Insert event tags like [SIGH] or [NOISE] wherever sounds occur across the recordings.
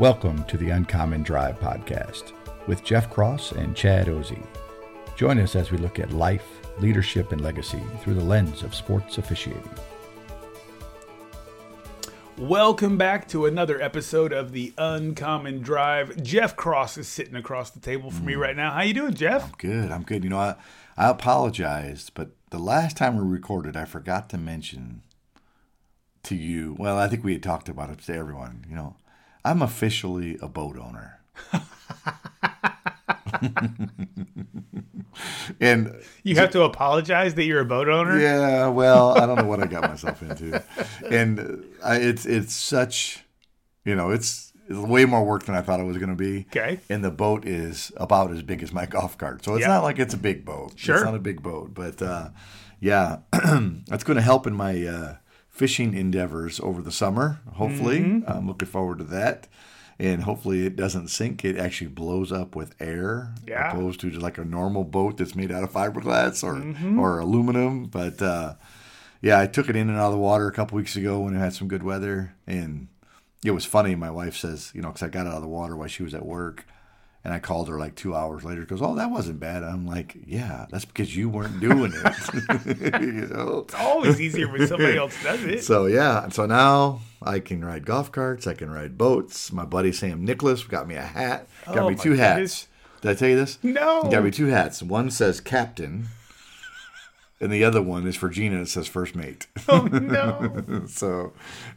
Welcome to the Uncommon Drive podcast with Jeff Cross and Chad Ozy. Join us as we look at life, leadership, and legacy through the lens of sports officiating. Welcome back to another episode of the Uncommon Drive. Jeff Cross is sitting across the table from me mm. right now. How you doing, Jeff? I'm Good. I'm good. You know, I, I apologized, but the last time we recorded, I forgot to mention to you. Well, I think we had talked about it to everyone. You know, I'm officially a boat owner. [LAUGHS] and You have to apologize that you're a boat owner? yeah, well, I don't know what I got [LAUGHS] myself into, and I, it's it's such, you know, it's, it's way more work than I thought it was going to be. Okay. And the boat is about as big as my [LAUGHS] golf cart, so it's Yeah. not like it's a big boat. Sure. it's not a big boat, but uh, yeah, [CLEARS THROAT] that's going to help in my uh, fishing endeavors over the summer. Hopefully, Mm-hmm. I'm looking forward to that. And hopefully it doesn't sink. It actually blows up with air, Yeah. opposed to just like a normal boat that's made out of fiberglass or Mm-hmm. or aluminum. But uh, yeah, I took it in and out of the water a couple weeks ago when it had some good weather, and it was funny. My wife says, you know, because I got it out of the water while she was at work, and I called her like two hours later. Goes, oh, that wasn't bad. I'm like, yeah, that's because you weren't doing it. [LAUGHS] you know. It's always easier when somebody else does it. So yeah, so now I can ride golf carts. I can ride boats. My buddy Sam Nicholas got me a hat. Got Oh, me two hats. goodness. Did I tell you this? No. Got me two hats. One says captain, and the other one is for Gina. It says first mate. [LAUGHS] Oh, no. [LAUGHS] so,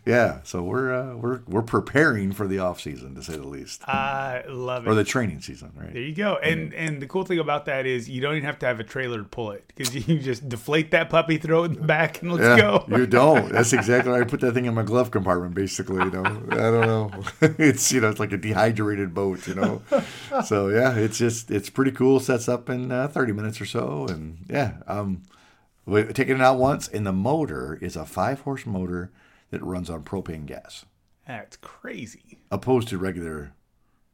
yeah. So we're uh, we're we're preparing for the off season to say the least, I love it. or the training season, right? there you go. And and the cool thing about that is you don't even have to have a trailer to pull it because you just deflate that puppy, throw it in the back, and let's Yeah, go. you [LAUGHS] don't. That's exactly. Why I put that thing in my glove compartment. Basically, you know. I don't know. it's you know, it's like a dehydrated boat. You know. So yeah, it's just it's pretty cool. Sets up in uh, thirty minutes or so, and yeah, um, we taking it out once, and the motor is a five horse motor that runs on propane gas, That's crazy. opposed to regular.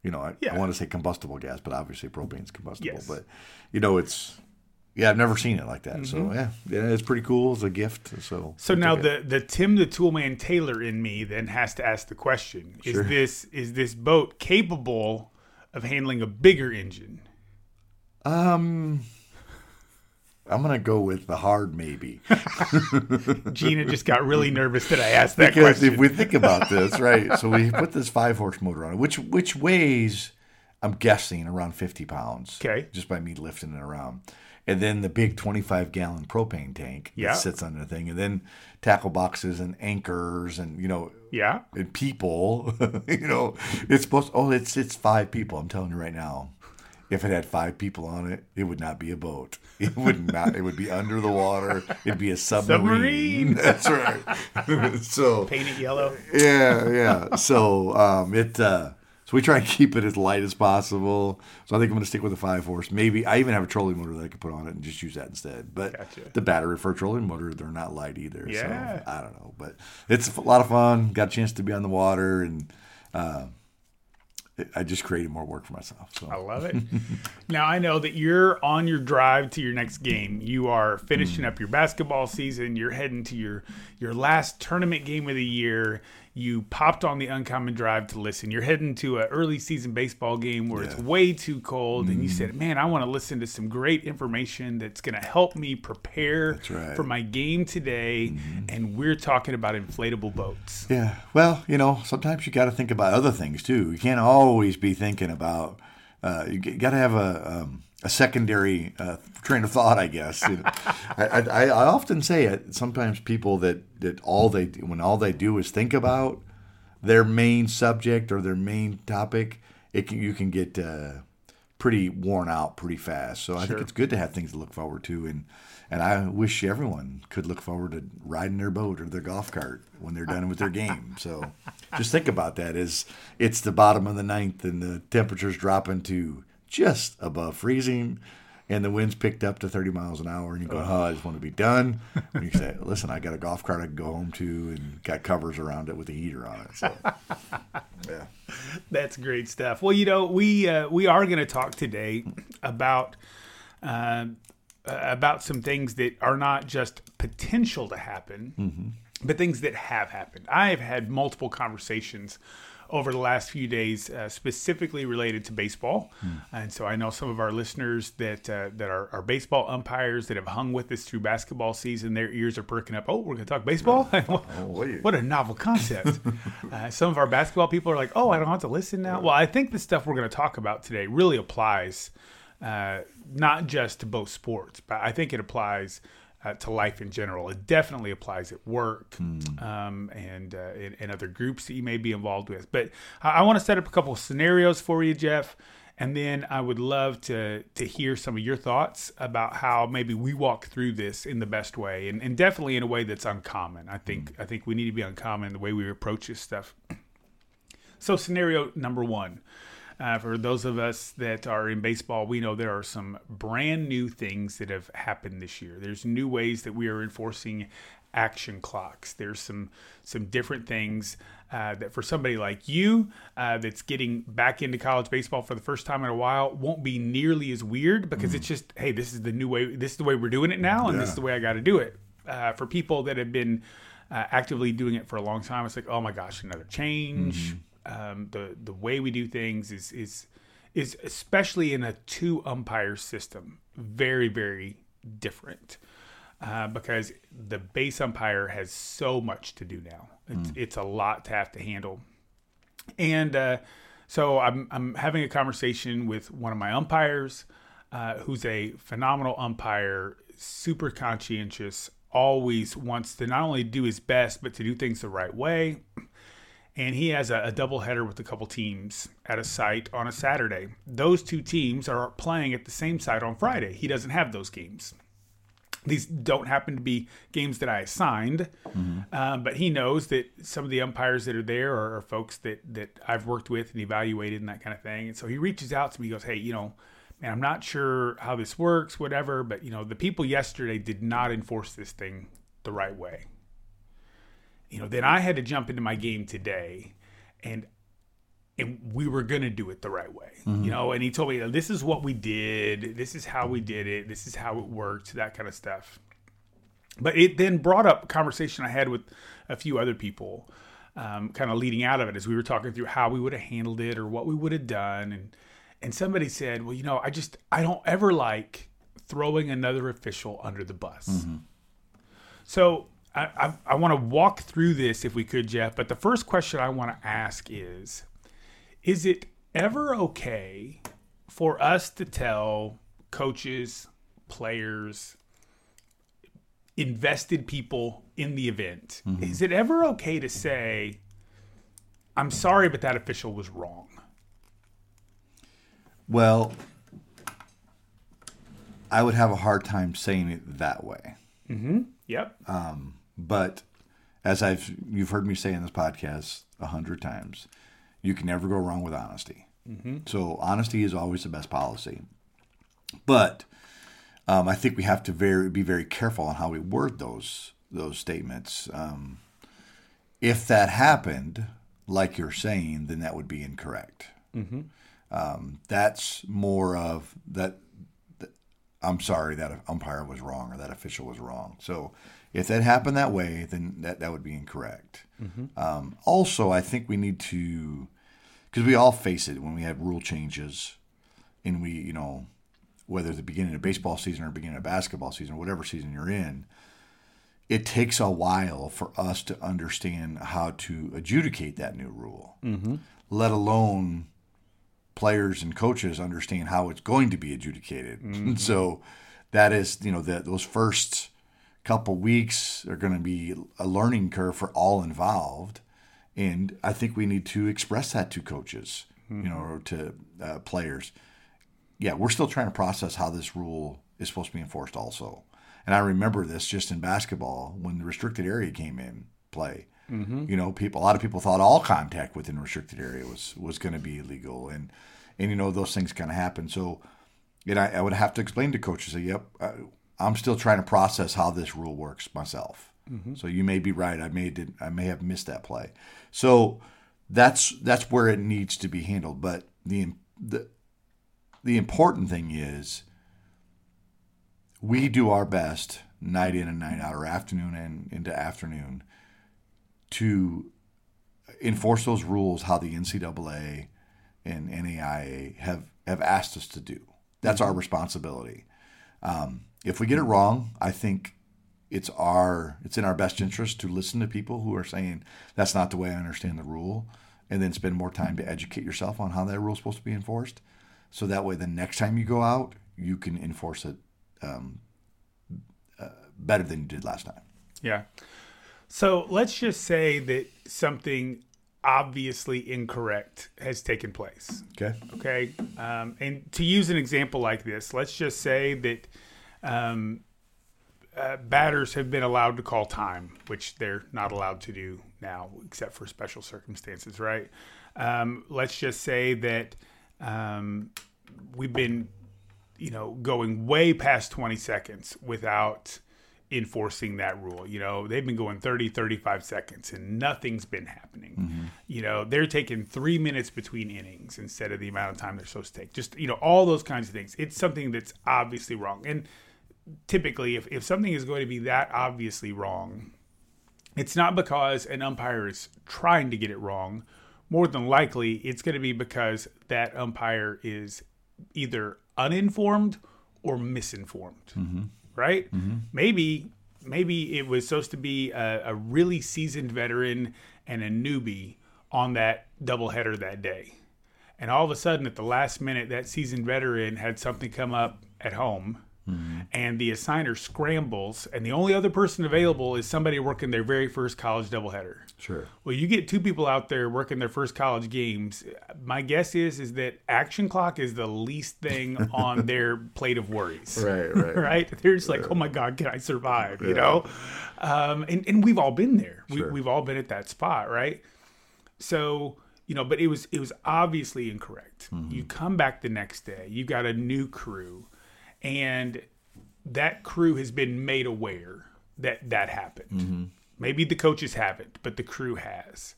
You know, I, Yeah. I want to say combustible gas, but obviously propane's combustible. Yes. But you know, it's yeah, I've never seen it like that. So yeah, yeah, it's pretty cool. It's a gift. So Mm-hmm. So now it. the the Tim the Toolman Taylor in me then has to ask the question: Is Sure. this is this boat capable of handling a bigger engine? Um, I'm gonna go with the hard maybe [LAUGHS] Gina just got really nervous that I asked that because question. if we think about [LAUGHS] this, right? So we put this five horse motor on it, which which weighs, I'm guessing around 50 pounds. Okay. just by me lifting it around, and then the big 25 gallon propane tank Yeah. that sits on the thing, and then tackle boxes and anchors and you know yeah, and people. [LAUGHS] you know, it's supposed. Oh, it's it's five people. I'm telling you right now. If it had five people on it, it would not be a boat. It would not. It would be under the water. It'd be a submarine. Submarine. That's right. [LAUGHS] so paint it yellow. yeah, yeah. So um, it. Uh, so we try and keep it as light as possible. So I think I'm going to stick with the five horse. Maybe I even have a trolling motor that I could put on it and just use that instead. But Gotcha. the battery for a trolling motor, they're not light either. Yeah. So I don't know, but it's a lot of fun. Got a chance to be on the water, and uh, I just created more work for myself. So I love it. [LAUGHS] now I know that you're on your drive to your next game. You are finishing mm. up your basketball season. You're heading to your your last tournament game of the year. You popped on the uncommon drive to listen. You're heading to an early season baseball game where it's way too cold, and you Hmm. said, "Man, I want to listen to some great information that's going to help me prepare right. Mm-hmm. for my game today." And we're talking about inflatable boats. Yeah. Well, you know, sometimes you got to think about other things too. You can't always be thinking about. Uh, you got to have a um, a secondary uh, train of thought, I guess. You know, [LAUGHS] I, I, I often say it. Sometimes people that that all they do, when all they do is think about their main subject or their main topic, it can, you can get uh, pretty worn out pretty fast. So I think it's good to have things to look forward to, and and I wish everyone could look forward to riding their boat or their golf cart when they're done with their game. So just think about that. Is it's the bottom of the ninth and the temperature's dropping to just above freezing and the wind's picked up to 30 miles an hour, and you go, oh, I just want to be done. And you say, [LAUGHS] listen, I got a golf cart I can go home to and got covers around it with a heater on it. So, [LAUGHS] yeah. That's great stuff. Well, you know, we uh, we are going to talk today about uh, about some things that are not just potential to happen, mm-hmm. but things that have happened. I have had multiple conversations over the last few days, uh, specifically related to baseball. Hmm. And so I know some of our listeners that uh, that are, are, baseball umpires that have hung with us through basketball season. Their ears are perking up. Oh, we're going to talk baseball. [LAUGHS] [LAUGHS] what, oh, a novel concept! [LAUGHS] uh, some of our basketball people are like, "Oh, I don't have to listen now." Well, I think the stuff we're going to talk about today really applies uh, not just to both sports, but I think it applies uh, to life in general. It definitely applies at work mm. um, and, uh, other groups that you may be involved with. But I, I want to set up a couple of scenarios for you, Jeff. And then I would love to to hear some of your thoughts about how maybe we walk through this in the best way, and, and definitely in a way that's uncommon. I think mm. I think we need to be uncommon in the way we approach this stuff. So scenario number one, uh, for those of us that are in baseball, we know there are some brand new things that have happened this year. There's new ways that we are enforcing action clocks. There's some some different things uh, that for somebody like you uh, that's getting back into college baseball for the first time in a while won't be nearly as weird because mm. it's just hey, this is the new way. This is the way we're doing it now, and yeah. this is the way I got to do it. Uh, for people that have been uh, actively doing it for a long time, it's like oh my gosh, another change. Mm-hmm um, the the way we do things is is is especially in a two umpire system very very different uh, because the base umpire has so much to do now. It's, mm. it's a lot to have to handle, and uh, so I'm I'm having a conversation with one of my umpires, uh, who's a phenomenal umpire, super conscientious, always wants to not only do his best but to do things the right way and he has a, a doubleheader with a couple teams at a site on a Saturday. Those two teams are playing at the same site on Friday. He doesn't have those games. These don't happen to be games that I assigned, mm-hmm. um, but he knows that some of the umpires that are there are, are, folks that that I've worked with and evaluated and that kind of thing. And so he reaches out to me. He goes, "Hey, you know, man, I'm not sure how this works, whatever, but you know, the people yesterday did not enforce this thing the right way." You know, then I had to jump into my game today and and we were going to do it the right way. Mm-hmm. You know, and he told me this is what we did, this is how we did it, this is how it worked, that kind of stuff. But it then brought up conversation I had with a few other people um, kind of leading out of it as we were talking through how we would have handled it or what we would have done and and somebody said, "Well, you know, I just I don't ever like throwing another official under the bus." Mm-hmm. So I, I, I want to walk through this if we could, Jeff. But the first question I want to ask is Is it ever okay for us to tell coaches, players, invested people in the event, mm-hmm. is it ever okay to say, I'm sorry, but that official was wrong? Well, I would have a hard time saying it that way. Mm-hmm. Yep. Um, but as I've you've heard me say in this podcast a hundred times, you can never go wrong with honesty. Mm-hmm. So honesty is always the best policy. But um, I think we have to very be very careful on how we word those those statements. Um, if that happened, like you're saying, then that would be incorrect. Mm-hmm. Um, that's more of that, that. I'm sorry that umpire was wrong or that official was wrong. So if that happened that way, then that, that would be incorrect. Mm-hmm. Um, also, I think we need to, because we all face it when we have rule changes, and we, you know, whether the beginning of baseball season or beginning of basketball season, whatever season you're in, it takes a while for us to understand how to adjudicate that new rule, mm-hmm. let alone players and coaches understand how it's going to be adjudicated. [LAUGHS] Mm-hmm. so that is, you know, that those first couple weeks are going to be a learning curve for all involved. And I think we need to express that to coaches, mm-hmm. you know, or to uh, players. yeah, we're still trying to process how this rule is supposed to be enforced also. And I remember this just in basketball when the restricted area came in play. Mm-hmm. You know, people a lot of people thought all contact within restricted area was was going to be illegal, and and you know those things kind of happen. So, and I, I, would have to explain to coaches, say, "Yep, I, I'm still trying to process how this rule works myself." Mm-hmm. So you may be right. I may did I may have missed that play. So that's that's where it needs to be handled. But the the the important thing is we do our best night in and night out, or afternoon and into afternoon, to enforce those rules how the NCAA and NAIA have have asked us to do. That's our responsibility. Um, if we get it wrong, I think it's our it's in our best interest to listen to people who are saying that's not the way I understand the rule, and then spend more time to educate yourself on how that rule is supposed to be enforced. So that way, the next time you go out, you can enforce it um, uh, better than you did last time. Yeah. So let's just say that something obviously incorrect has taken place. Okay. Okay. Um, and to use an example like this, let's just say that um, uh, batters have been allowed to call time, which they're not allowed to do now, except for special circumstances, right? Um, let's just say that um, we've been, you know, going way past 20 seconds without enforcing that rule. You know, they've been going 30, 35 seconds and nothing's been happening. Mm-hmm. You know, they're taking three minutes between innings instead of the amount of time they're supposed to take. Just, you know, all those kinds of things. It's something that's obviously wrong. And typically, if, if something is going to be that obviously wrong, it's not because an umpire is trying to get it wrong. More than likely, it's going to be because that umpire is either uninformed or misinformed. Mm-hmm right? Mm-hmm. Maybe maybe it was supposed to be a, a, really seasoned veteran and a newbie on that doubleheader that day. And all of a sudden, at the last minute, that seasoned veteran had something come up at home Mm-hmm. And the assigner scrambles, and the only other person available is somebody working their very first college doubleheader. Sure. Well, you get two people out there working their first college games. My guess is is that action clock is the least thing [LAUGHS] on their plate of worries. Right, right, [LAUGHS] right. They're just like, oh my god, can I survive? You know, um, and and we've all been there. We, We've all been at that spot, right? So you know, but it was it was obviously incorrect. Mm-hmm. You come back the next day, you got a new crew and that crew has been made aware that that happened. Mm-hmm. Maybe the coaches haven't, but the crew has.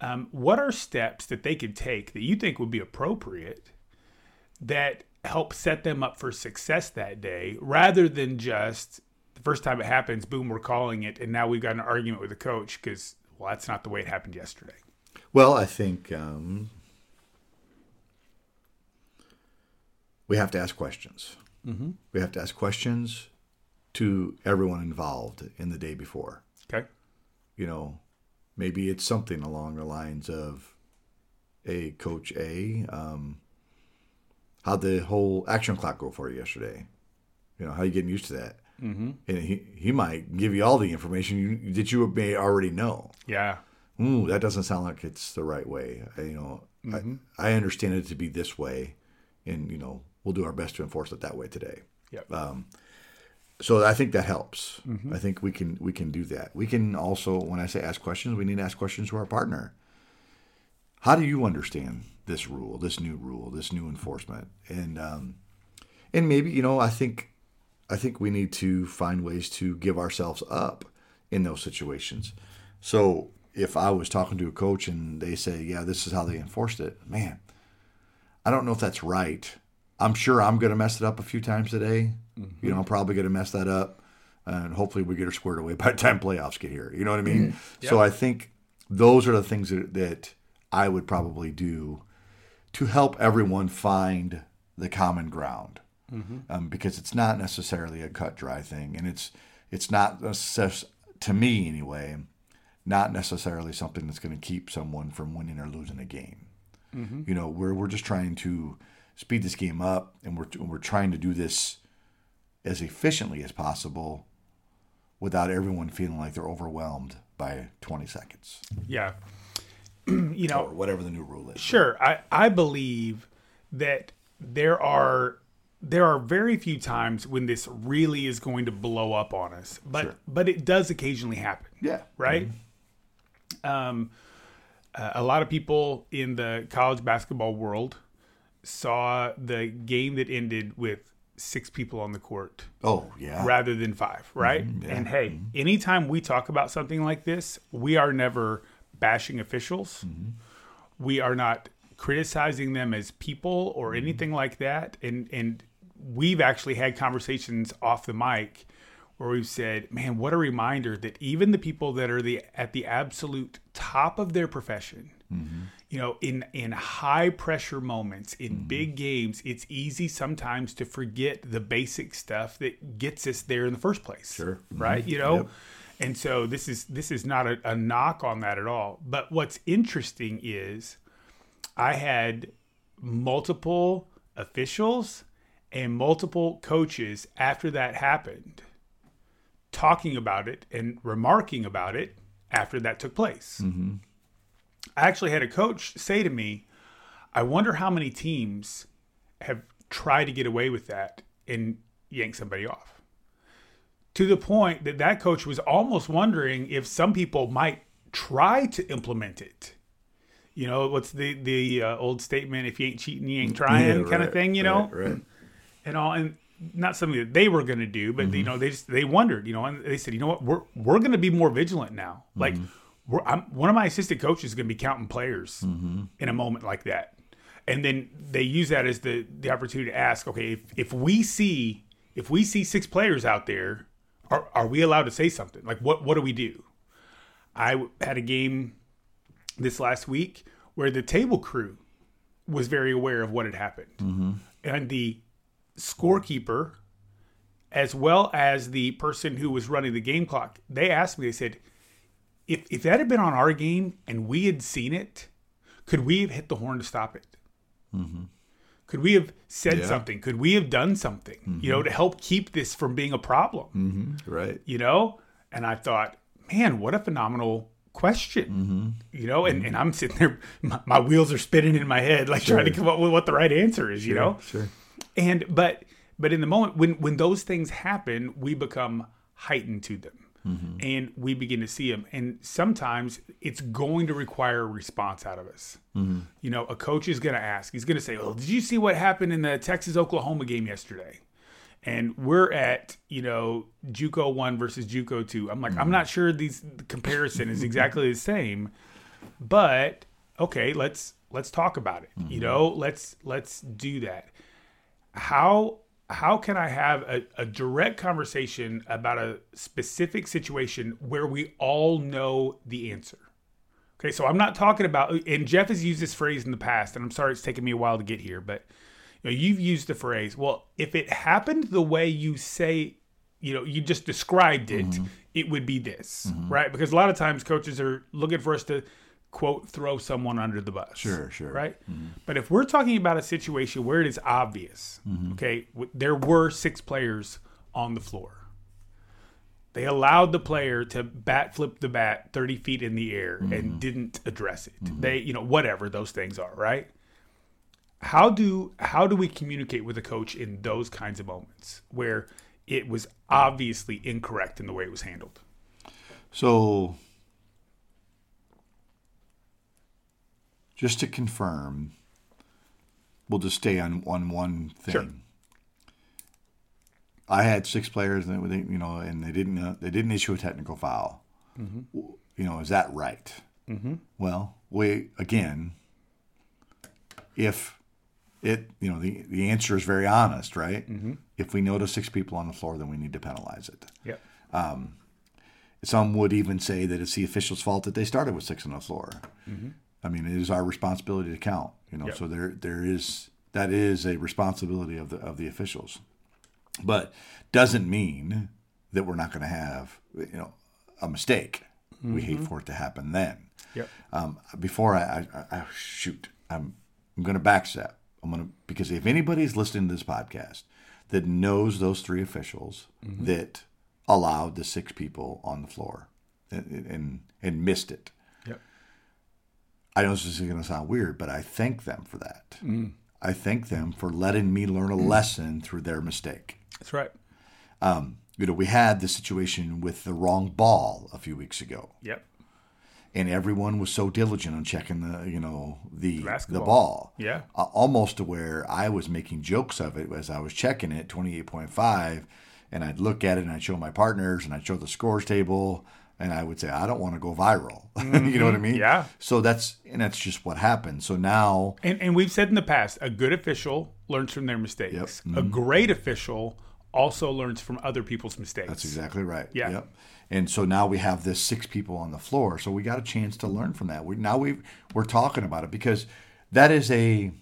Um, what are steps that they could take that you think would be appropriate that help set them up for success that day rather than just the first time it happens, boom, we're calling it, and now we've got an argument with the coach because, well, that's not the way it happened yesterday. Well, I think um, we have to ask questions. Mm-hmm. We have to ask questions to everyone involved in the day before. Okay. You know, maybe it's something along the lines of, "A Coach A, um, how'd the whole action clock go for you yesterday? You know, how you getting used to that?" Mm-hmm. And he he might give you all the information you, that you may already know. Yeah. Ooh, that doesn't sound like it's the right way. I, you know, mm-hmm. I, I understand it to be this way, and you know, we'll do our best to enforce it that way today. Yep. Um, so I think that helps. Mm-hmm. I think we can we can do that. We can also, when I say ask questions, we need to ask questions to our partner. How do you understand this rule, this new rule, this new enforcement, and um, and maybe you know I think I think we need to find ways to give ourselves up in those situations. So if I was talking to a coach and they say, "Yeah, this is how they enforced it," man, I don't know if that's right I'm sure I'm going to mess it up a few times today. Mm-hmm. You know, I'm probably going to mess that up, and hopefully we get her squared away [LAUGHS] by the time playoffs get here. You know what I mean? Mm-hmm. So I think those are the things that, that I would probably do to help everyone find the common ground, mm-hmm. um, because it's not necessarily a cut dry thing, and it's it's not necess- to me anyway, not necessarily something that's going to keep someone from winning or losing a game. Mm-hmm. You know, we're we're just trying to speed this game up, and we're we're trying to do this as efficiently as possible without everyone feeling like they're overwhelmed by 20 seconds. Yeah. [CLEARS THROAT] you know, or whatever the new rule is. Sure. I, I believe that there are there are very few times when this really is going to blow up on us, but Sure. but it does occasionally happen. Yeah. right? Um, uh, a lot of people in the college basketball world saw the game that ended with six people on the court Oh yeah. rather than five, right? Mm-hmm. And hey, mm-hmm. anytime we talk about something like this, we are never bashing officials. Mm-hmm. We are not criticizing them as people or anything like that. And and we've actually had conversations off the mic where we've said, "Man, what a reminder that even the people that are the at the absolute top of their profession, you know, in in high pressure moments, in mm-hmm. big games, it's easy sometimes to forget the basic stuff that gets us there in the first place. Sure. Mm-hmm. Right? You know? And so this is this is not a, a knock on that at all. But what's interesting is I had multiple officials and multiple coaches after that happened talking about it and remarking about it after that took place. Mm-hmm. I actually had a coach say to me, I wonder how many teams have tried to get away with that and yank somebody off. To the point that that coach was almost wondering if some people might try to implement it. You know, what's the the uh, old statement? If you ain't cheating, you ain't trying, Yeah, kind of thing. You know, right, right. and all and not something that they were going to do but you know they just they wondered you know and they said you know what we're we're going to be more vigilant now like we're, I'm, one of my assistant coaches is going to be counting players in a moment like that. And then they use that as the the opportunity to ask okay if, if we see if we see six players out there are, are we allowed to say something? Like what what do we do? I had a game this last week where the table crew was very aware of what had happened. And the scorekeeper as well as the person who was running the game clock they asked me they said if if that had been on our game and we had seen it could we have hit the horn to stop it? Mm-hmm. Could we have said Yeah. something? Could we have done something you know mm-hmm. to help keep this from being a problem? Mm-hmm. Right. you know? And i thought man what a phenomenal question you know? And, and i'm sitting there my, my wheels are spinning in my head like trying to come up with what the right answer is you know? Sure. and but but in the moment when when those things happen we become heightened to them Mm-hmm. and we begin to see them and sometimes it's going to require a response out of us. Mm-hmm. You know a coach is going to ask he's going to say well did you see what happened in the texas oklahoma game yesterday? And we're at you know JUCO one versus JUCO two. I'm like, I'm mm-hmm. not sure these the comparison is [LAUGHS] exactly the same, but okay, let's let's talk about it. You know, let's let's do that. How how can I have a, a direct conversation about a specific situation where we all know the answer? Okay, so I'm not talking about, and Jeff has used this phrase in the past, and I'm sorry it's taken me a while to get here, but you know, you've used the phrase, well, if it happened the way you say, you know, you just described it, mm-hmm. it would be this, mm-hmm. right? Because a lot of times coaches are looking for us to quote throw someone under the bus. Sure, sure. Right? Mm-hmm. But if we're talking about a situation where it is obvious, mm-hmm. okay, w- there were six players on the floor. They allowed the player to bat flip the bat 30 feet in the air and mm-hmm. didn't address it. They, you know, whatever those things are, right? How do how do we communicate with a coach in those kinds of moments where it was obviously incorrect in the way it was handled? So, just to confirm, we'll just stay on on one thing. Sure. I had six players, and they, you know, and they didn't uh, they didn't issue a technical foul. W- You know, is that right? Mm-hmm. Well, we again, if it, you know, the the answer is very honest, right? Mm-hmm. If we notice six people on the floor, then we need to penalize it. Yep. Some would even say that it's the official's fault that they started with six on the floor. I mean, it is our responsibility to count. You know, Yep. so there there is that is a responsibility of the of the officials, but doesn't mean that we're not going to have you know a mistake. We hate for it to happen then. Yep. Um, before I, I, I shoot, I'm I'm going to backstep. I'm going to because if anybody's listening to this podcast that knows those three officials that allowed the six people on the floor and and, and missed it. I know this is going to sound weird, but I thank them for that. Mm. I thank them for letting me learn a mm. lesson through their mistake. That's right. Um, you know, we had the situation with the wrong ball a few weeks ago, Yep. and everyone was so diligent on checking the, you know, the the ball. Yeah. Uh, almost to where I was making jokes of it as I was checking it, twenty eight point five, and I'd look at it and I'd show my partners and I'd show the scores table, and I would say, I don't want to go viral. [LAUGHS] you know what I mean? Mm-hmm. Yeah. So that's and that's just what happened. So now And, and we've said in the past, a good official learns from their mistakes. Yep. Mm-hmm. A great official also learns from other people's mistakes. That's exactly right. Yeah. Yep. And so now we have this six people on the floor. So we got a chance to learn from that. We now we we're talking about it because that is a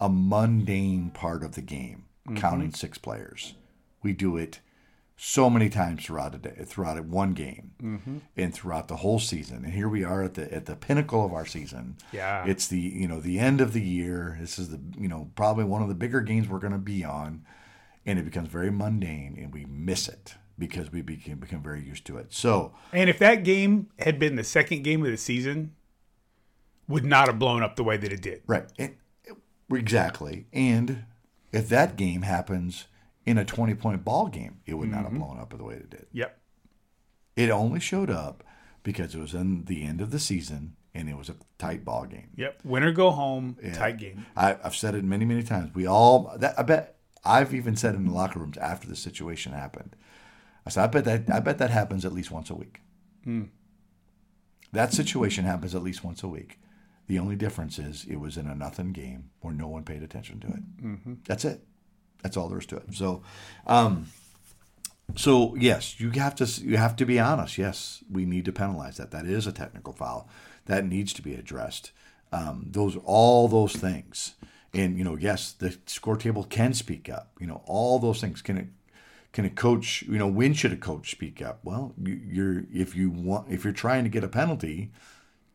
a mundane part of the game, counting six players. We do it so many times throughout a day, throughout one game, mm-hmm. and throughout the whole season. And here we are at the at the pinnacle of our season. Yeah. it's the you know the end of the year. This is the you know probably one of the bigger games we're going to be on, and it becomes very mundane, and we miss it because we became become very used to it. So And if that game had been the second game of the season, would not have blown up the way that it did. right, and, exactly. And if that game happens in a twenty point ball game, it would not have mm-hmm. blown up the way it did. Yep. It only showed up because it was in the end of the season and it was a tight ball game. Yep. Win or go home, tight game. I, I've said it many, many times. We all, that, I bet, I've even said in the locker rooms after the situation happened. I said, I bet that, I bet that happens at least once a week. Hmm. That situation happens at least once a week. The only difference is it was in a nothing game where no one paid attention to it. Mm-hmm. That's it. That's all there is to it. So, um, so yes, you have to you have to be honest. Yes, we need to penalize that. That is a technical foul that needs to be addressed. Um, those all those things, and you know, yes, the score table can speak up. You know, all those things can it can a coach you know when should a coach speak up well you- you're if you want if you're trying to get a penalty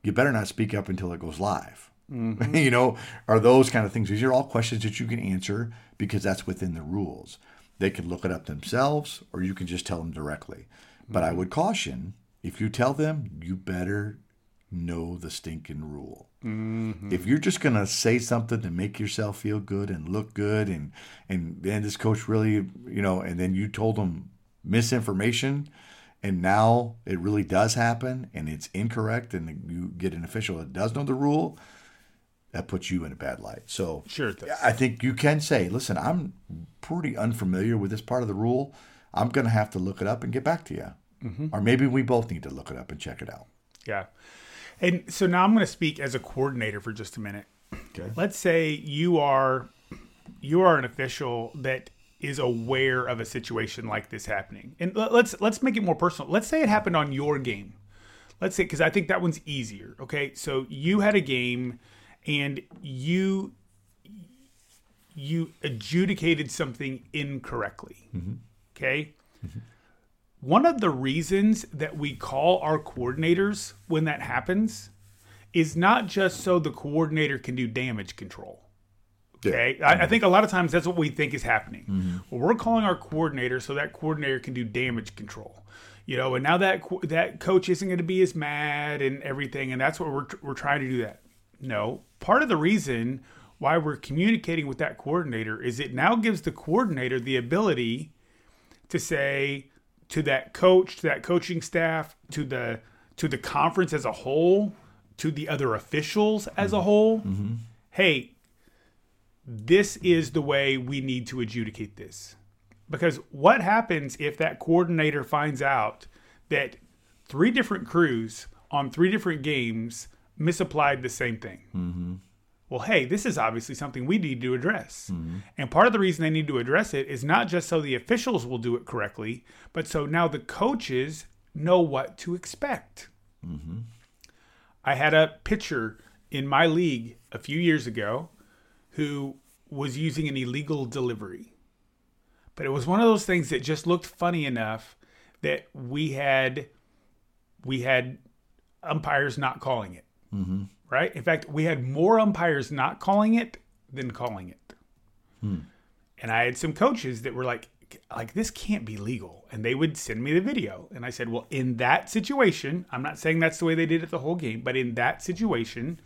you better not speak up until it goes live Mm-hmm. [LAUGHS] you know are those kind of things. These are all questions that you can answer because that's within the rules. They can look it up themselves or you can just tell them directly. But i mm-hmm. would caution if you tell them you better know the stinking rule. Mm-hmm. If you're just gonna say something to make yourself feel good and look good and and then this coach really you know and then you told them misinformation and now it really does happen and it's incorrect and you get an official that does know the rule that puts you in a bad light so Sure i think you can say listen i'm pretty unfamiliar with this part of the rule i'm gonna have to look it up and get back to you mm-hmm. or maybe we both need to look it up and check it out Yeah. And so now I'm going to speak as a coordinator for just a minute. okay Let's say you are you are an official that is aware of a situation like this happening. And let's let's make it more personal. Let's say it happened on your game. Let's say cuz I think that one's easier. Okay? So you had a game and you you adjudicated something incorrectly. Okay? One of the reasons that we call our coordinators when that happens is not just so the coordinator can do damage control. Okay. I, I think a lot of times that's what we think is happening. Well, we're calling our coordinator so that coordinator can do damage control. You know, and now that that coach isn't going to be as mad and everything, and that's what we're we're trying to do that. No, part of the reason why we're communicating with that coordinator is it now gives the coordinator the ability to say to that coach, to that coaching staff, to the to the conference as a whole, to the other officials as a mm-hmm. whole, mm-hmm. hey, this is the way we need to adjudicate this. Because what happens if that coordinator finds out that three different crews on three different games misapplied the same thing? Mm-hmm. Well, hey, this is obviously something we need to address. Mm-hmm. And part of the reason they need to address it is not just so the officials will do it correctly, but so now the coaches know what to expect. Mm-hmm. I had a pitcher in my league a few years ago who was using an illegal delivery. But it was one of those things that just looked funny enough that we had we had umpires not calling it. Mm-hmm. Right? In fact, we had more umpires not calling it than calling it. Hmm. And I had some coaches that were like like this can't be legal and they would send me the video and I said, "Well, in that situation, I'm not saying that's the way they did it the whole game, but in that situation,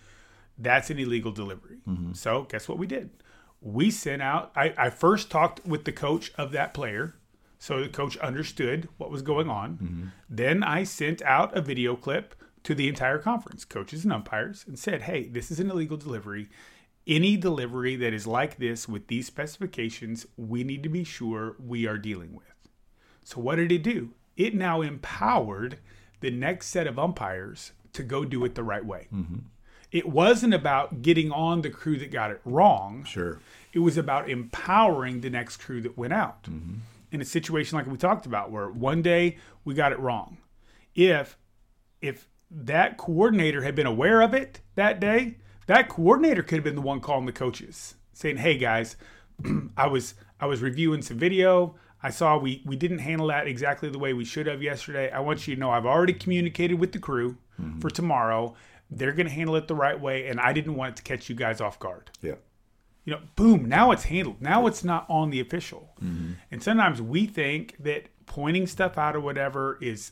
that's an illegal delivery. Mm-hmm. So guess what we did? We sent out. I, I first talked with the coach of that player, so the coach understood what was going on. Mm-hmm. Then I sent out a video clip to the entire conference, coaches and umpires, and said, "Hey, this is an illegal delivery." Any delivery that is like this with these specifications, we need to be sure we are dealing with. So what did it do? It now empowered the next set of umpires to go do it the right way. Mm-hmm. It wasn't about getting on the crew that got it wrong. Sure. It was about empowering the next crew that went out. Mm-hmm. In a situation like we talked about, where one day we got it wrong, if if that coordinator had been aware of it that day, that coordinator could have been the one calling the coaches, saying, "Hey guys, [CLEARS THROAT] I was I was reviewing some video. I saw we we didn't handle that exactly the way we should have yesterday. I want you to know I've already communicated with the crew for mm-hmm. tomorrow. They're going to handle it the right way, and I didn't want it to catch you guys off guard." Yeah. you know, boom, now it's handled. Now it's not on the official. Mm-hmm. And sometimes we think that pointing stuff out or whatever is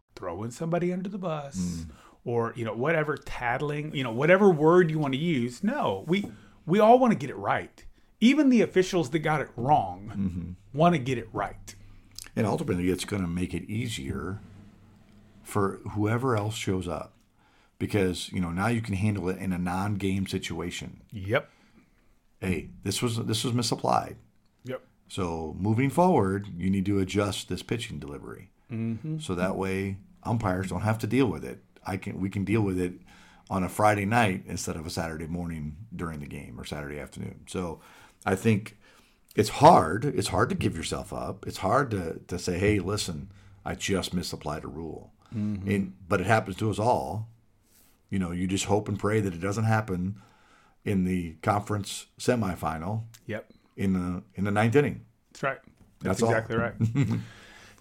Throwing somebody under the bus or, you know, whatever, tattling, you know, whatever word you want to use. No, we we all want to get it right. Even the officials that got it wrong want to get it right. And ultimately, it's going to make it easier for whoever else shows up because you know now you can handle it in a non-game situation. Yep. Hey, this was this was misapplied. Yep. So moving forward, you need to adjust this pitching delivery, mm-hmm. so that way umpires don't have to deal with it. I can we can deal with it on a Friday night instead of a Saturday morning during the game or Saturday afternoon. So I think it's hard. It's hard to give yourself up. It's hard to to say, hey, listen, I just misapplied a rule, mm-hmm. and but it happens to us all. You know, you just hope and pray that it doesn't happen in the conference semifinal Yep. in the in the ninth inning. That's right. That's, That's exactly right. [LAUGHS]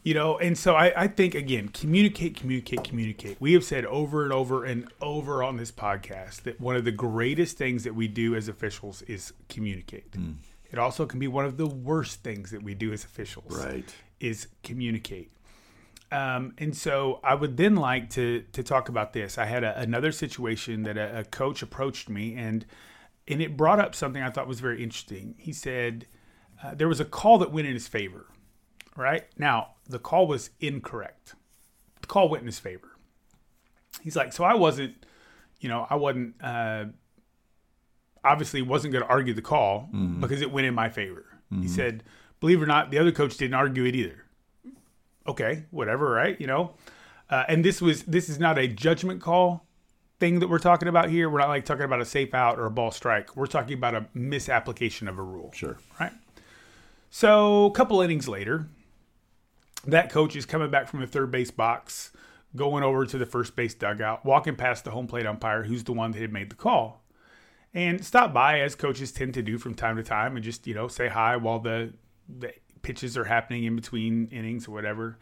you know, and so I, I think again, communicate, communicate, communicate. We have said over and over and over on this podcast that one of the greatest things that we do as officials is communicate. Hmm. It also can be one of the worst things that we do as officials. Right. Is communicate. Um, and so I would then like to to talk about this. I had a, another situation that a, a coach approached me and and it brought up something I thought was very interesting. He said uh, there was a call that went in his favor. Right now, the call was incorrect. The call went in his favor. He's like, so I wasn't, you know, I wasn't uh, obviously wasn't going to argue the call because it went in my favor. He said, believe it or not, the other coach didn't argue it either okay, whatever, right? You know, uh, and this was this is not a judgment call thing that we're talking about here. We're not like talking about a safe out or a ball strike. We're talking about a misapplication of a rule. Sure. Right. So a couple innings later, that coach is coming back from the third base box, going over to the first base dugout, walking past the home plate umpire, who's the one that had made the call, and stop by as coaches tend to do from time to time, and just you know say hi while the the pitches are happening in between innings or whatever.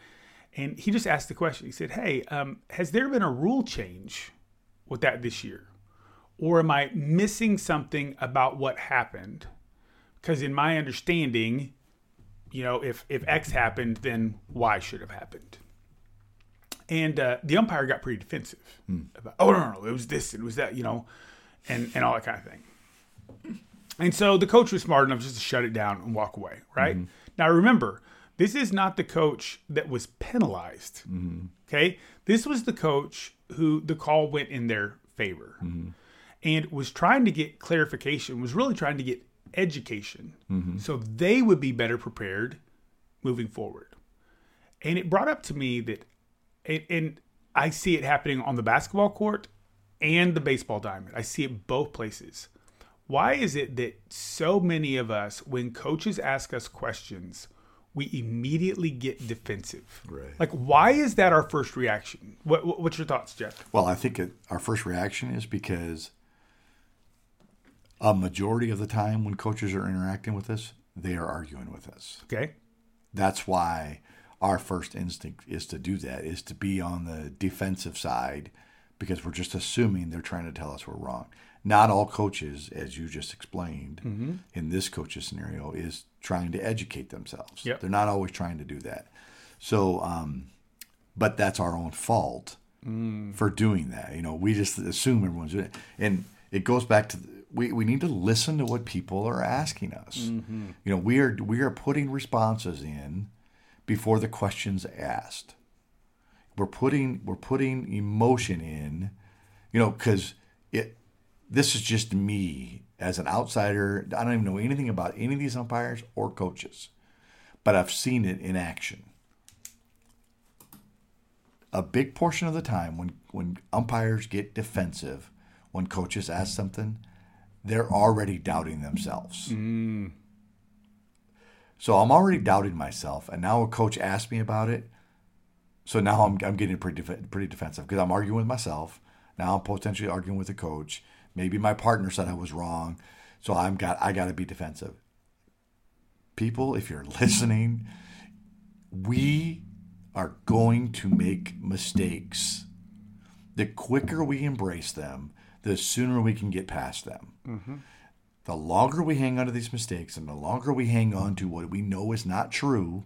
And he just asked the question. He said, "Hey, um, has there been a rule change with that this year, or am I missing something about what happened? Because in my understanding, you know, if if X happened, then Y should have happened." And uh, the umpire got pretty defensive hmm. about, "Oh no, no, no, it was this, it was that," you know, and and all that kind of thing. And so the coach was smart enough just to shut it down and walk away, right? Mm-hmm. Now remember, this is not the coach that was penalized. Mm-hmm. Okay? This was the coach who the call went in their favor mm-hmm. and was trying to get clarification, was really trying to get education mm-hmm. so they would be better prepared moving forward. And it brought up to me that, and, and I see it happening on the basketball court and the baseball diamond. I see it both places. Why is it that so many of us, when coaches ask us questions, we immediately get defensive? Right. Like, why is that our first reaction? What, what- what's your thoughts, Jeff? Well, I think it, our first reaction is because A majority of the time when coaches are interacting with us, they are arguing with us. Okay. That's why our first instinct is to do that, is to be on the defensive side because we're just assuming they're trying to tell us we're wrong. Not all coaches, as you just explained Mm-hmm. in this coach's scenario, is trying to educate themselves. Yep. They're not always trying to do that. So, um, but that's our own fault Mm. for doing that. You know, we just assume everyone's doing it. And it goes back to the, we, we need to listen to what people are asking us. Mm-hmm. You know, we are we are putting responses in before the questions asked. We're putting we're putting emotion in, you know, because it this is just me as an outsider. I don't even know anything about any of these umpires or coaches, but I've seen it in action. A big portion of the time when when umpires get defensive, when coaches ask something, they're already doubting themselves. So I'm already doubting myself, and now a coach asked me about it. So now I'm, I'm getting pretty def- pretty defensive because I'm arguing with myself. Now I'm potentially arguing with the coach. Maybe my partner said I was wrong, so I'm got I got to be defensive. People, if you're [LAUGHS] listening, we are going to make mistakes. The quicker we embrace them, the sooner we can get past them the longer we hang on to these mistakes and the longer we hang on to what we know is not true,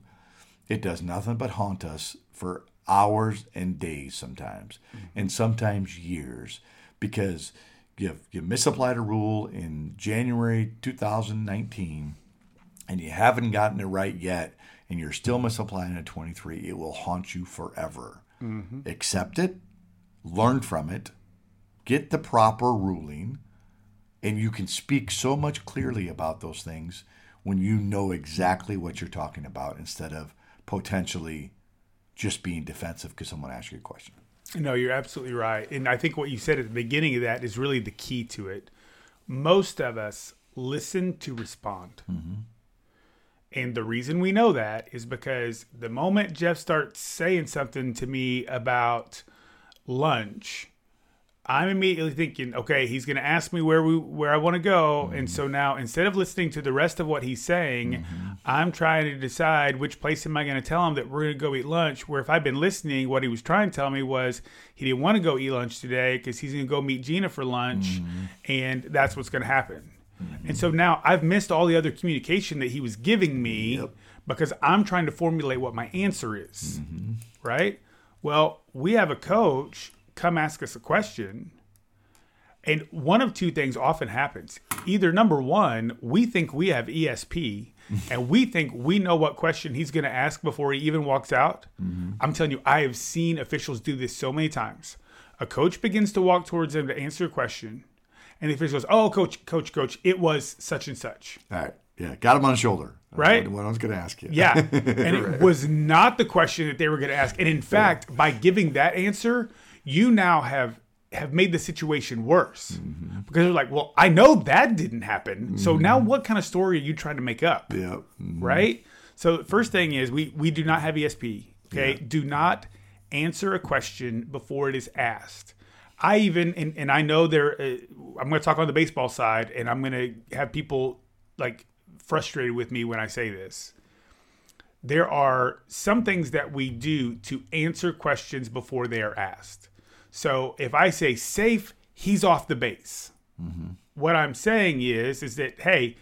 it does nothing but haunt us for hours and days sometimes, and sometimes years, because you you misapplied a rule in January 2019, and you haven't gotten it right yet, and you're still misapplying it 23. It will haunt you forever. Mm-hmm. Accept it, learn from it, get the proper ruling and you can speak so much clearly about those things when you know exactly what you're talking about instead of potentially just being defensive because someone asked you a question. No, you're absolutely right. And I think what you said at the beginning of that is really the key to it. Most of us listen to respond. Mm-hmm. And the reason we know that is because the moment Jeff starts saying something to me about lunch, I'm immediately thinking, okay, he's going to ask me where we where I want to go, and mm-hmm. so now instead of listening to the rest of what he's saying, mm-hmm. I'm trying to decide which place am I going to tell him that we're going to go eat lunch. Where if I've been listening, what he was trying to tell me was he didn't want to go eat lunch today because he's going to go meet Gina for lunch, mm-hmm. and that's what's going to happen. And so now I've missed all the other communication that he was giving me because I'm trying to formulate what my answer is. Right? Well, we have a coach come ask us a question. And one of two things often happens. Either number one, we think we have ESP and we think we know what question he's going to ask before he even walks out. Mm-hmm. I'm telling you, I have seen officials do this so many times. A coach begins to walk towards him to answer a question, and the official goes, Oh, coach, coach, coach, it was such and such. All right. Yeah. Got him on the shoulder. Right. What I was going to ask you. Yeah. [LAUGHS] And it was not the question that they were going to ask. And in fact, by giving that answer, you now have have made the situation worse. Because they're like, well, I know that didn't happen. So now what kind of story are you trying to make up? Yeah. Mm. Right? So first thing is we we do not have ESP. Okay? Do not answer a question before it is asked. I even and, and I know there uh, I'm going to talk on the baseball side and I'm going to have people like frustrated with me when I say this. There are some things that we do to answer questions before they are asked. So if I say safe, he's off the base. What I'm saying is, is that hey,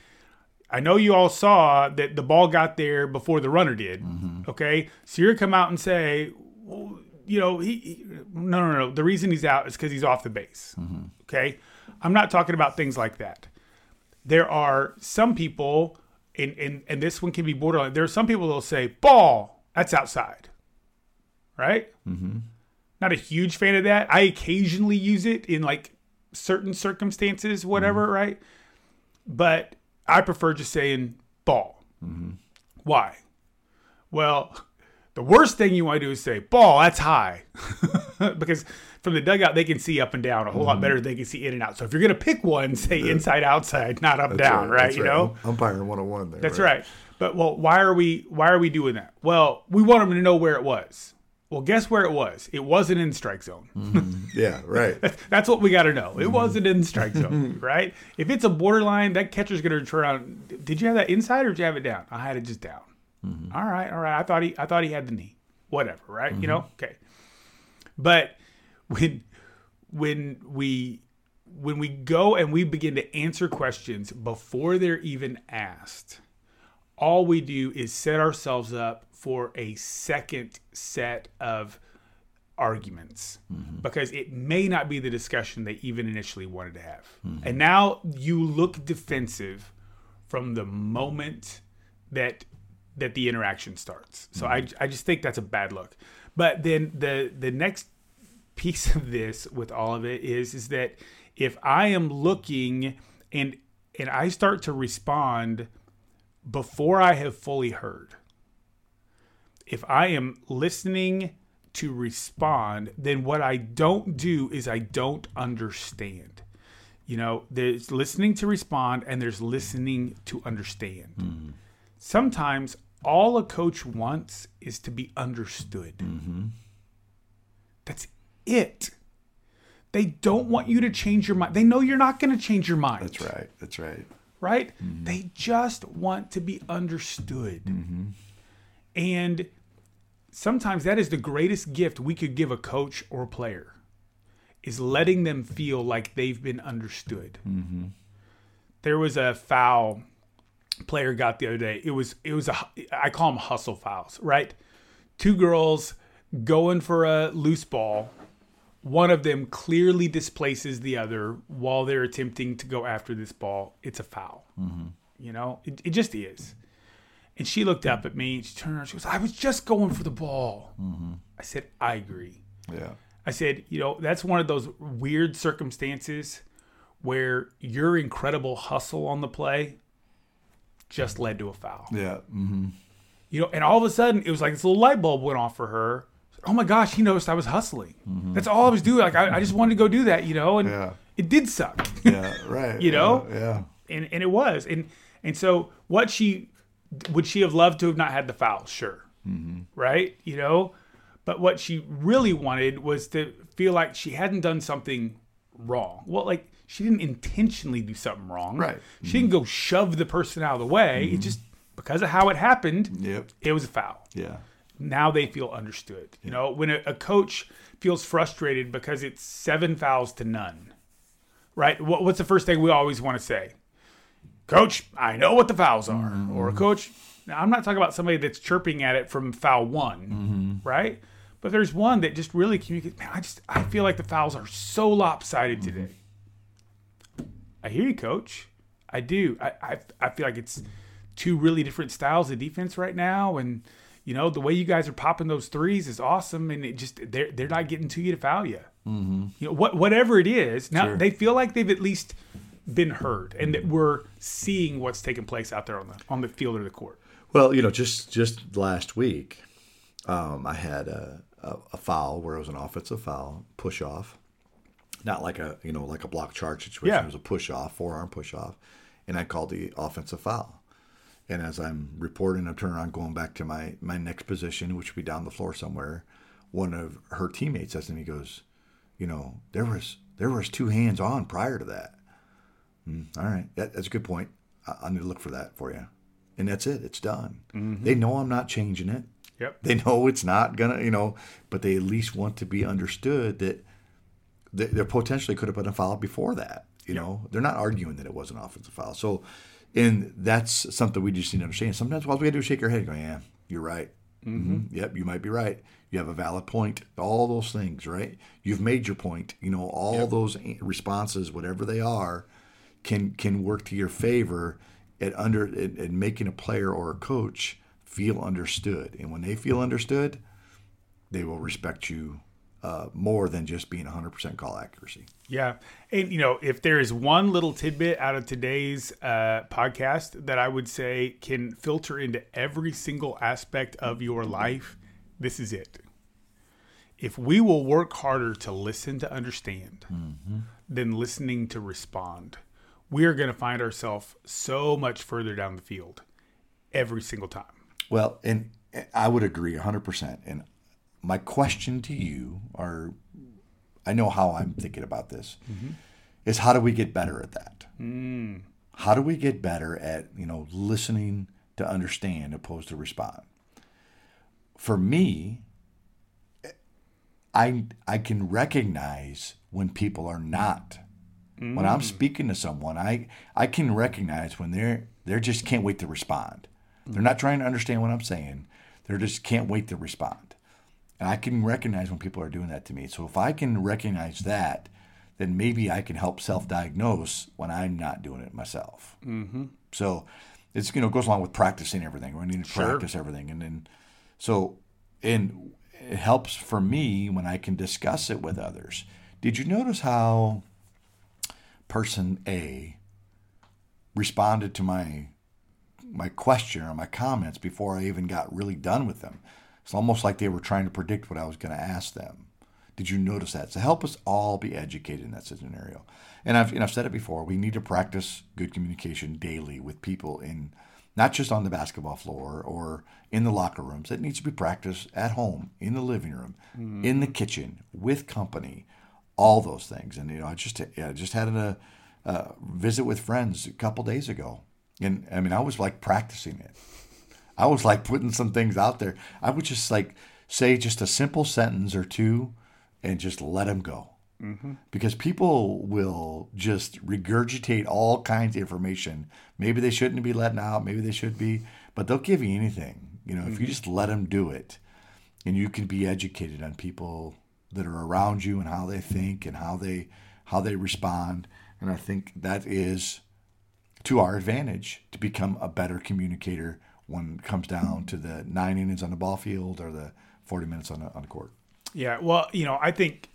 I know you all saw that the ball got there before the runner did. Okay, so you're come out and say, well, you know, he, he- no, no, no. The reason he's out is because he's off the base. Okay, I'm not talking about things like that. There are some people, and and and this one can be borderline. There are some people that'll say ball. That's outside, right? Mm-hmm. Not a huge fan of that. I occasionally use it in like certain circumstances, whatever, mm-hmm. right? But I prefer just saying ball. Mm-hmm. Why? Well, the worst thing you want to do is say ball. That's high, [LAUGHS] because from the dugout they can see up and down a whole lot mm-hmm. better than they can see in and out. So if you're gonna pick one, say inside outside, not up down, right? That's You know. Um, umpire 101 there. That's right. But well, why are we why are we doing that? Well, we want them to know where it was. Well, guess where it was? It wasn't in strike zone. Mm-hmm. Yeah, [LAUGHS] right. That's what we got to know. It mm-hmm. wasn't in strike zone, [LAUGHS] right? If it's a borderline, that catcher's going to turn around. Did you have that inside or did you have it down? I had it just down. Mm-hmm. All right, all right. I thought he, I thought he had the knee. Whatever, right? You know, okay. But when, when we, when we go and we begin to answer questions before they're even asked, all we do is set ourselves up for a second set of arguments mm-hmm. because it may not be the discussion they even initially wanted to have. Mm-hmm. And now you look defensive from the moment that that the interaction starts. So I mm-hmm. I just think that's a bad look. But then the the next piece of this with all of it is is that if I am looking and and I start to respond before I have fully heard. If I am listening to respond, then what I don't do is I don't understand. You know, there's listening to respond and there's listening to understand. Sometimes all a coach wants is to be understood. That's it. They don't want you to change your mind. They know you're not going to change your mind That's right. That's right. right? Mm-hmm. They just want to be understood. Mm-hmm. And sometimes that is the greatest gift we could give a coach or a player is letting them feel like they've been understood. Mm-hmm. There was a foul player got the other day. It was it was a I call them hustle fouls, right? Two girls going for a loose ball. One of them clearly displaces the other while they're attempting to go after this ball. It's a foul. Mm-hmm. You know, it, it just is. And she looked up at me and she turned around. She goes, I was just going for the ball. I said, I agree. Yeah. I said, you know, that's one of those weird circumstances where your incredible hustle on the play just led to a foul. Yeah. Mm-hmm. You know, and all of a sudden it was like this little light bulb went off for her. Oh my gosh, he noticed I was hustling. That's all I was doing. Like I, I just wanted to go do that, you know, and Yeah. it did suck. Yeah. Right. [LAUGHS] You know? Yeah. yeah. and and it was. And and so what she would she have loved to have not had the foul? Sure. Mm-hmm. Right? You know? But what she really wanted was to feel like she hadn't done something wrong. Well, like she didn't intentionally do something wrong. Right. She didn't mm-hmm. go shove the person out of the way. It mm-hmm. just because of how it happened, Yep. it was a foul. Yeah. Now they feel understood. You know, when a, a coach feels frustrated because it's seven fouls to none, right? What, what's the first thing we always want to say? Coach, I know what the fouls are. Mm-hmm. Or coach, now I'm not talking about somebody that's chirping at it from foul one, mm-hmm. right? But there's one that just really communicates. Man, I just I feel like the fouls are so lopsided mm-hmm. today. I hear you, coach. I do. I, I I feel like it's two really different styles of defense right now, and you know the way you guys are popping those threes is awesome, and it just they're they're not getting to you to foul you. Mm-hmm. You know what whatever it is now Sure. they feel like they've at least been heard and that we're seeing what's taking place out there on the on the field or the court. Well, you know, just just last week, um, I had a, a, a foul where it was an offensive foul, push off, not like a you know like a block charge situation. Yeah. It was a push off, forearm push off, and I called the offensive foul. And as I'm reporting, I'm turning around, going back to my my next position, which would be down the floor somewhere. One of her teammates says to me, "Goes, you know, there was there was two hands on prior to that." Mm, all right, that, that's a good point. I, I need to look for that for you. And that's it. It's done. They know I'm not changing it. Yep. They know it's not gonna, you know, but they at least want to be understood that they, there potentially could have been a foul before that. You know, they're not arguing that it was an offensive foul. So, and that's something we just need to understand. Sometimes all we do is shake our head, and go, "Yeah, you're right. Mm-hmm. Yep, you might be right. You have a valid point. All those things, right? You've made your point. You know, all those responses, whatever they are, can can work to your favor at under at, at making a player or a coach feel understood. And when they feel understood, they will respect you uh, more than just being 100% call accuracy. Yeah. And, you know, if there is one little tidbit out of today's uh, podcast that I would say can filter into every single aspect of your life, this is it. If we will work harder to listen to understand than listening to respond, we are going to find ourselves so much further down the field every single time. Well, and I would agree 100%. And my question to you, or I know how I'm thinking about this, mm-hmm. is how do we get better at that? Mm. How do we get better at you know listening to understand opposed to respond? For me, I I can recognize when people are not. When I'm speaking to someone, I I can recognize when they're they're just can't wait to respond. They're not trying to understand what I'm saying. They're just can't wait to respond. And I can recognize when people are doing that to me. So if I can recognize that, then maybe I can help self-diagnose when I'm not doing it myself. Mm-hmm. So it's you know goes along with practicing everything. We need to Sure. practice everything, and then so and it helps for me when I can discuss it with others. Did you notice how person A responded to my my question or my comments before I even got really done with them? It's almost like they were trying to predict what I was going to ask them. Did you notice that? So help us all be educated in that scenario. And I've and I've said it before. We need to practice good communication daily with people in not just on the basketball floor or in the locker rooms. It needs to be practiced at home, in the living room, mm-hmm. in the kitchen, with company, all those things. And you know, I just I just had a, a visit with friends a couple days ago, and I mean, I was like practicing it. I was like putting some things out there. I would just like say just a simple sentence or two, and just let them go. Mm-hmm. Because people will just regurgitate all kinds of information. Maybe they shouldn't be letting out. Maybe they should be, but they'll give you anything. You know, if you mm-hmm. just let them do it, and you can be educated on people that are around you and how they think and how they how they respond. And I think that is to our advantage to become a better communicator when it comes down to the nine innings on the ball field or the 40 minutes on the, on the court. Yeah, well, you know, I think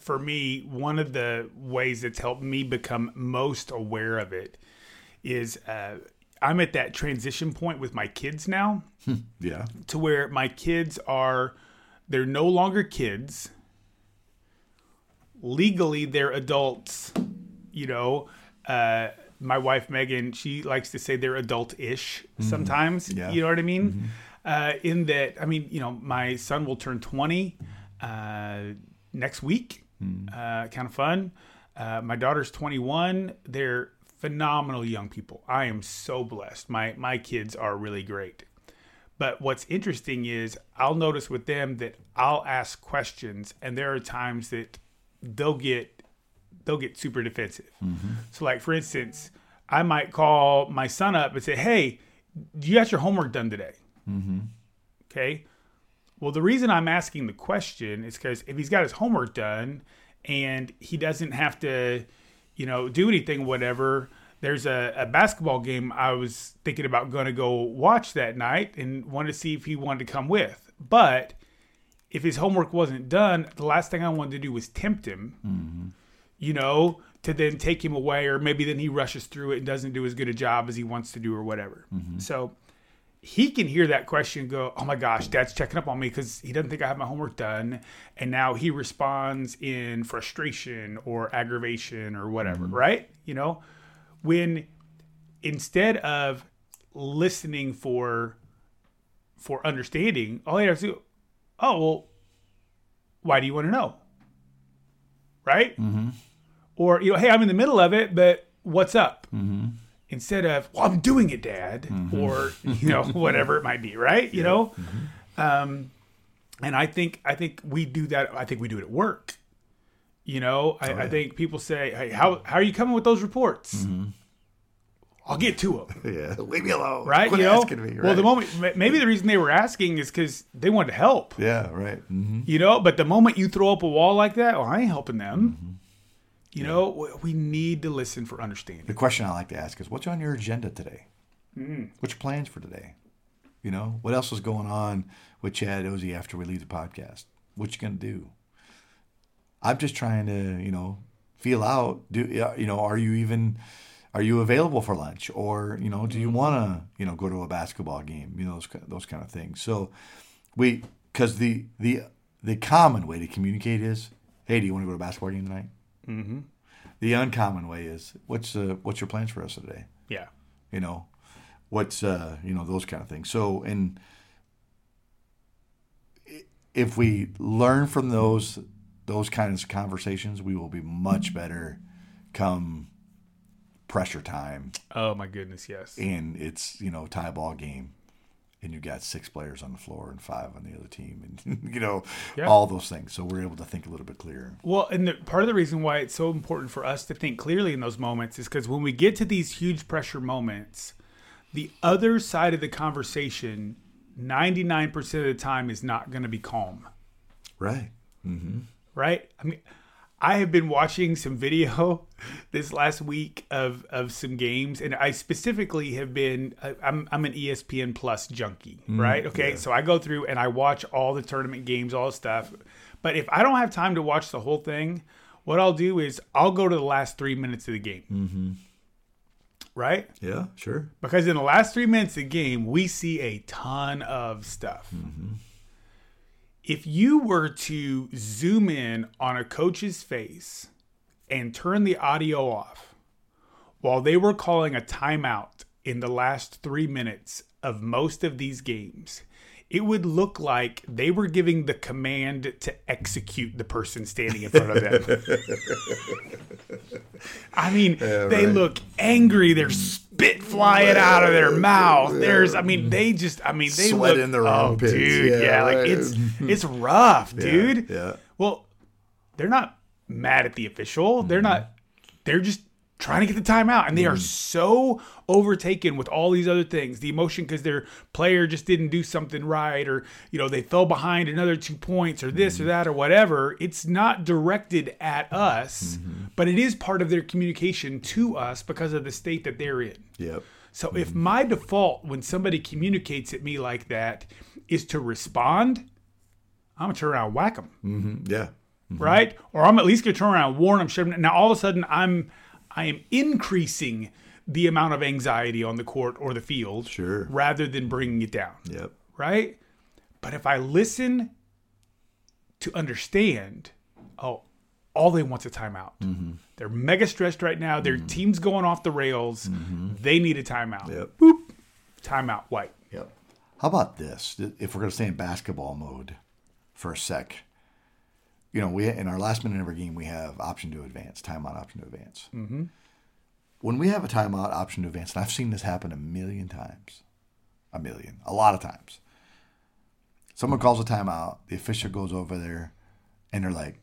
for- me, one of the ways that's helped me become most aware of it is uh, I'm at that transition point with my kids now [LAUGHS] Yeah. to where my kids are, they're no longer kids. Legally, they're adults. You know, uh, my wife Megan, she likes to say they're adult-ish sometimes. Yeah. You know what I mean? Uh, in that, I mean, you know, my son will turn 20 uh, next week. Uh, kind of fun. Uh, my daughter's 21. They're phenomenal young people. I am so blessed. My my kids are really great. But what's interesting is I'll notice with them that I'll ask questions, and there are times that they'll get they'll get super defensive. Mm-hmm. So, like for instance, I might call my son up and say, "Hey, you got your homework done today?" Mm-hmm. Okay. Well, the reason I'm asking the question is because if he's got his homework done and he doesn't have to, you know, do anything, whatever. There's a, a basketball game I was thinking about going to go watch that night and wanted to see if he wanted to come with. But if his homework wasn't done, the last thing I wanted to do was tempt him, mm-hmm. you know, to then take him away, or maybe then he rushes through it and doesn't do as good a job as he wants to do, or whatever. Mm-hmm. So he can hear that question and go, "Oh my gosh, Dad's checking up on me because he doesn't think I have my homework done," and now he responds in frustration or aggravation or whatever, mm-hmm. right? You know, when instead of listening for for understanding, all you have to do, oh well, why do you want to know, right? Mm-hmm. Or you know, hey, I'm in the middle of it, but what's up? Mm-hmm. instead of well i'm doing it dad mm-hmm. or [LAUGHS] you know whatever it might be right? You know? Um and i think i think we do that i think we do it at work. You know? I, I oh, think people say hey how, how are you coming with those reports i'll get to them [LAUGHS] Yeah. Leave me alone. right Quit you know asking me. well the moment maybe the reason they were asking is because they wanted to help Yeah, right. hmm you know but the moment you throw up a wall like that well i ain't helping them you know we- need to listen for understanding The question I like to ask is what's on your agenda today? Mm. What's your plans for today? You know, what else is going on with Chad Ozy after we leave the podcast? What you going to do? I'm just trying to, you know, feel out. Do you know? Are you even? Are you available for lunch, or you know, do you want to, you know, go to a basketball game? You know, those those kind of things. So, we because the the the common way to communicate is, hey, do you want to go to a basketball game tonight? Mm-hmm. The uncommon way is, what's uh, what's your plans for us today? yeah you know what's uh you know those kind of things so and if we learn from those those kinds of conversations, we will be much better come pressure time Oh my goodness, yes. and it's you know tie ball game and you got six players on the floor and five on the other team and [LAUGHS] you know Yeah. all those things so we're able to think a little bit clearer Well, and the, part of the reason why it's so important for us to think clearly in those moments is because when we get to these huge pressure moments, the other side of the conversation, 99% of the time, is not going to be calm, right Mm-hmm. right? I mean, I have been watching some video [LAUGHS] this last week of, of some games, and I specifically have been, I'm, I'm an ESPN Plus junkie, right? Okay, so I go through and I watch all the tournament games, all the stuff. But if I don't have time to watch the whole thing, what I'll do is I'll go to the last three minutes of the game. Mm-hmm. Right? yeah sure Because in the last three minutes of the game, we see a ton of stuff. If you were to zoom in on a coach's face and turn the audio off while they were calling a timeout in the last three minutes of most of these games, it would look like they were giving the command to execute the person standing in front of them. [LAUGHS] I mean, they right. look angry. There's spit flying out of their mouth. There's, I mean, they just, I mean, they Sweat look, in their oh, armpits. dude, yeah, Yeah, like it's it's rough, dude. yeah. Well, they're not mad at the official. They're not. They're just trying to get the timeout, and they are mm. so overtaken with all these other things. The emotion because their player just didn't do something right, or you know they fell behind another two points, or this or mm. that, or whatever. It's not directed at us, mm-hmm. but it is part of their communication to us because of the state that they're in. yep So if mm-hmm. my default when somebody communicates at me like that is to respond, I'm gonna turn around and whack them mm-hmm. yeah right? Or I'm at least gonna turn around, and warn them. Now all of a sudden, I'm I am increasing the amount of anxiety on the court or the field, Sure. rather than bringing it down, yep right? But if I listen to understand, oh, all they want's a timeout. Mm-hmm. They're mega stressed right now. Their mm-hmm. team's going off the rails. Mm-hmm. They need a timeout. Yep. Boop. Timeout. White. Yep. How about this? If we're going to stay in basketball mode for a sec, you know, we in our last minute of our game we have option to advance, timeout option to advance. Mm-hmm. When we have a timeout option to advance, and I've seen this happen a million times, a million, a lot of times. Someone calls a timeout, the official goes over there, and they're like,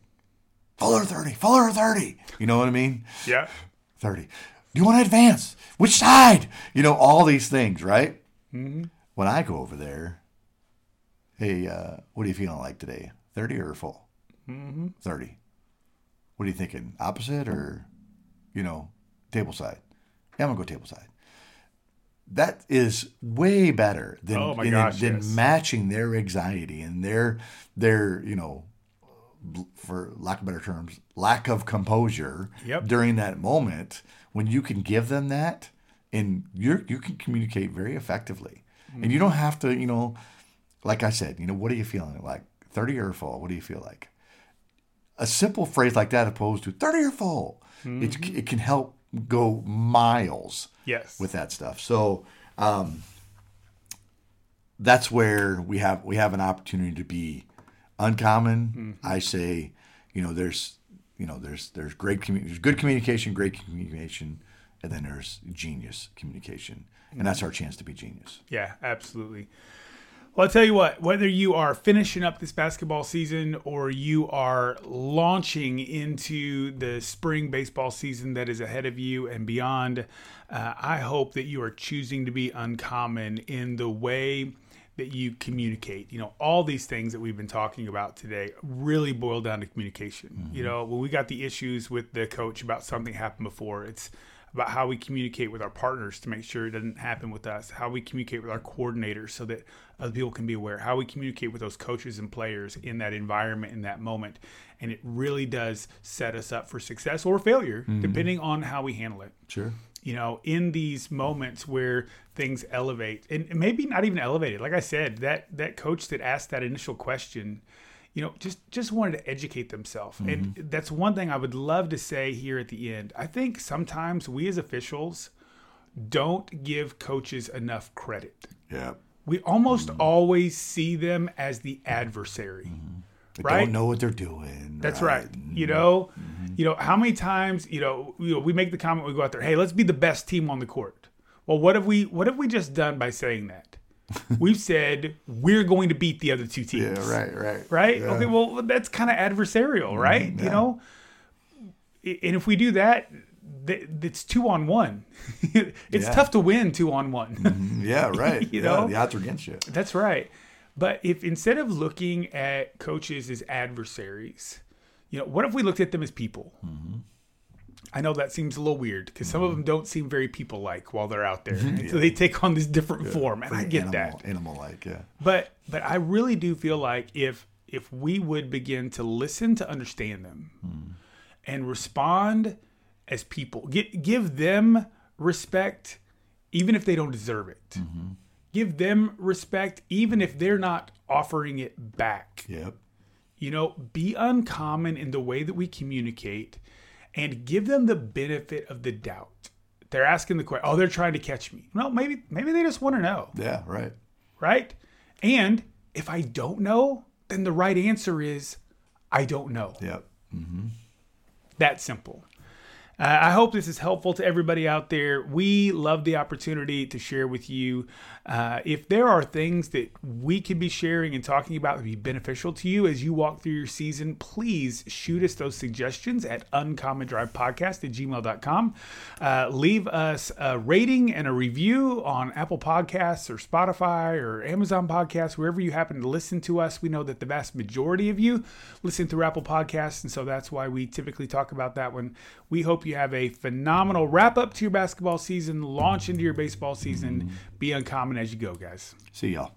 "Fuller thirty, Fuller thirty." You know what I mean? Yeah. 30. Do you want to advance? Which side? You know, all these things, right? Mm-hmm. When I go over there, hey, uh, what are you feeling like today? 30 or full? Mm-hmm. 30. What are you thinking? Opposite or, you know, table side? Yeah, I'm going to go table side. That is way better than, Oh my than- gosh, than yes. matching their anxiety and their, their, you know, for lack of better terms, lack of composure Yep. during that moment when you can give them that and you you can communicate very effectively. And you don't have to, you know, like I said, you know, what are you feeling like? 30 or full? What do you feel like? A simple phrase like that opposed to 30 or full. It, mm-hmm. it can help go miles Yes. with that stuff. So um, that's where we have we have an opportunity to be uncommon. Mm-hmm. I say, you know, there's you know there's there's great commu- there's good communication, great communication, and then there's genius communication, and mm-hmm. that's our chance to be genius. Yeah, absolutely. Well, I'll tell you what, whether you are finishing up this basketball season or you are launching into the spring baseball season that is ahead of you and beyond, uh, I hope that you are choosing to be uncommon in the way that you communicate. You know, all these things that we've been talking about today really boil down to communication. You know, when we got the issues with the coach about something happened before, it's about how we communicate with our partners to make sure it doesn't happen with us, how we communicate with our coordinators so that other people can be aware, how we communicate with those coaches and players in that environment, in that moment. And it really does set us up for success or failure, mm-hmm. depending on how we handle it Sure. you know, in these moments where things elevate and maybe not even elevated. Like I said, that that coach that asked that initial question, you know, just just wanted to educate themselves. And mm-hmm. that's one thing I would love to say here at the end. I think sometimes we as officials don't give coaches enough credit. Yeah. we almost mm-hmm. always see them as the mm-hmm. adversary. They Right? don't know what they're doing. That's right. You know, you know how many times you know, you know we make the comment we go out there, hey, let's be the best team on the court. Well, what have we what have we just done by saying that? [LAUGHS] We've said we're going to beat the other two teams. Yeah, right, right. Right? Yeah. Okay, well that's kind of adversarial, mm-hmm. right? You know, and if we do that, th- it's two on one. [LAUGHS] it's Yeah. tough to win two on one. Mm-hmm. Yeah, [LAUGHS] right. You yeah, know? the odds are against you. That's right. But if instead of looking at coaches as adversaries, you know, what if we looked at them as people? Mm-hmm. I know that seems a little weird because some of mm-hmm. them don't seem very people like while they're out there. Mm-hmm. And So they take on this different form, and I get animal, that. Animal like, yeah. But but I really do feel like if if we would begin to listen to understand them mm. and respond as people, give give them respect even if they don't deserve it. Mm-hmm. Give them respect even if they're not offering it back. Yep. You know, be uncommon in the way that we communicate and give them the benefit of the doubt. They're asking the question, "Oh, they're trying to catch me." No, maybe maybe they just want to know Yeah, right. right? And if I don't know, then the right answer is I don't know. Yep. That simple. Uh, I hope this is helpful to everybody out there. We love the opportunity to share with you. Uh, if there are things that we could be sharing and talking about that would be beneficial to you as you walk through your season, please shoot us those suggestions at uncommondrivepodcast at gmail.com. Uh, leave us a rating and a review on Apple Podcasts or Spotify or Amazon Podcasts, wherever you happen to listen to us. We know that the vast majority of you listen through Apple Podcasts, and so that's why we typically talk about that one. We hope you have a phenomenal wrap up to your basketball season, launch into your baseball season. Be uncommon as you go, guys. See y'all.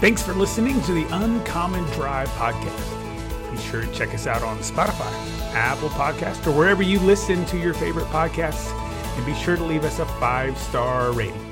Thanks for listening to the Uncommon Drive podcast. Be sure to check us out on Spotify, Apple Podcast, or wherever you listen to your favorite podcasts. And be sure to leave us a five star rating.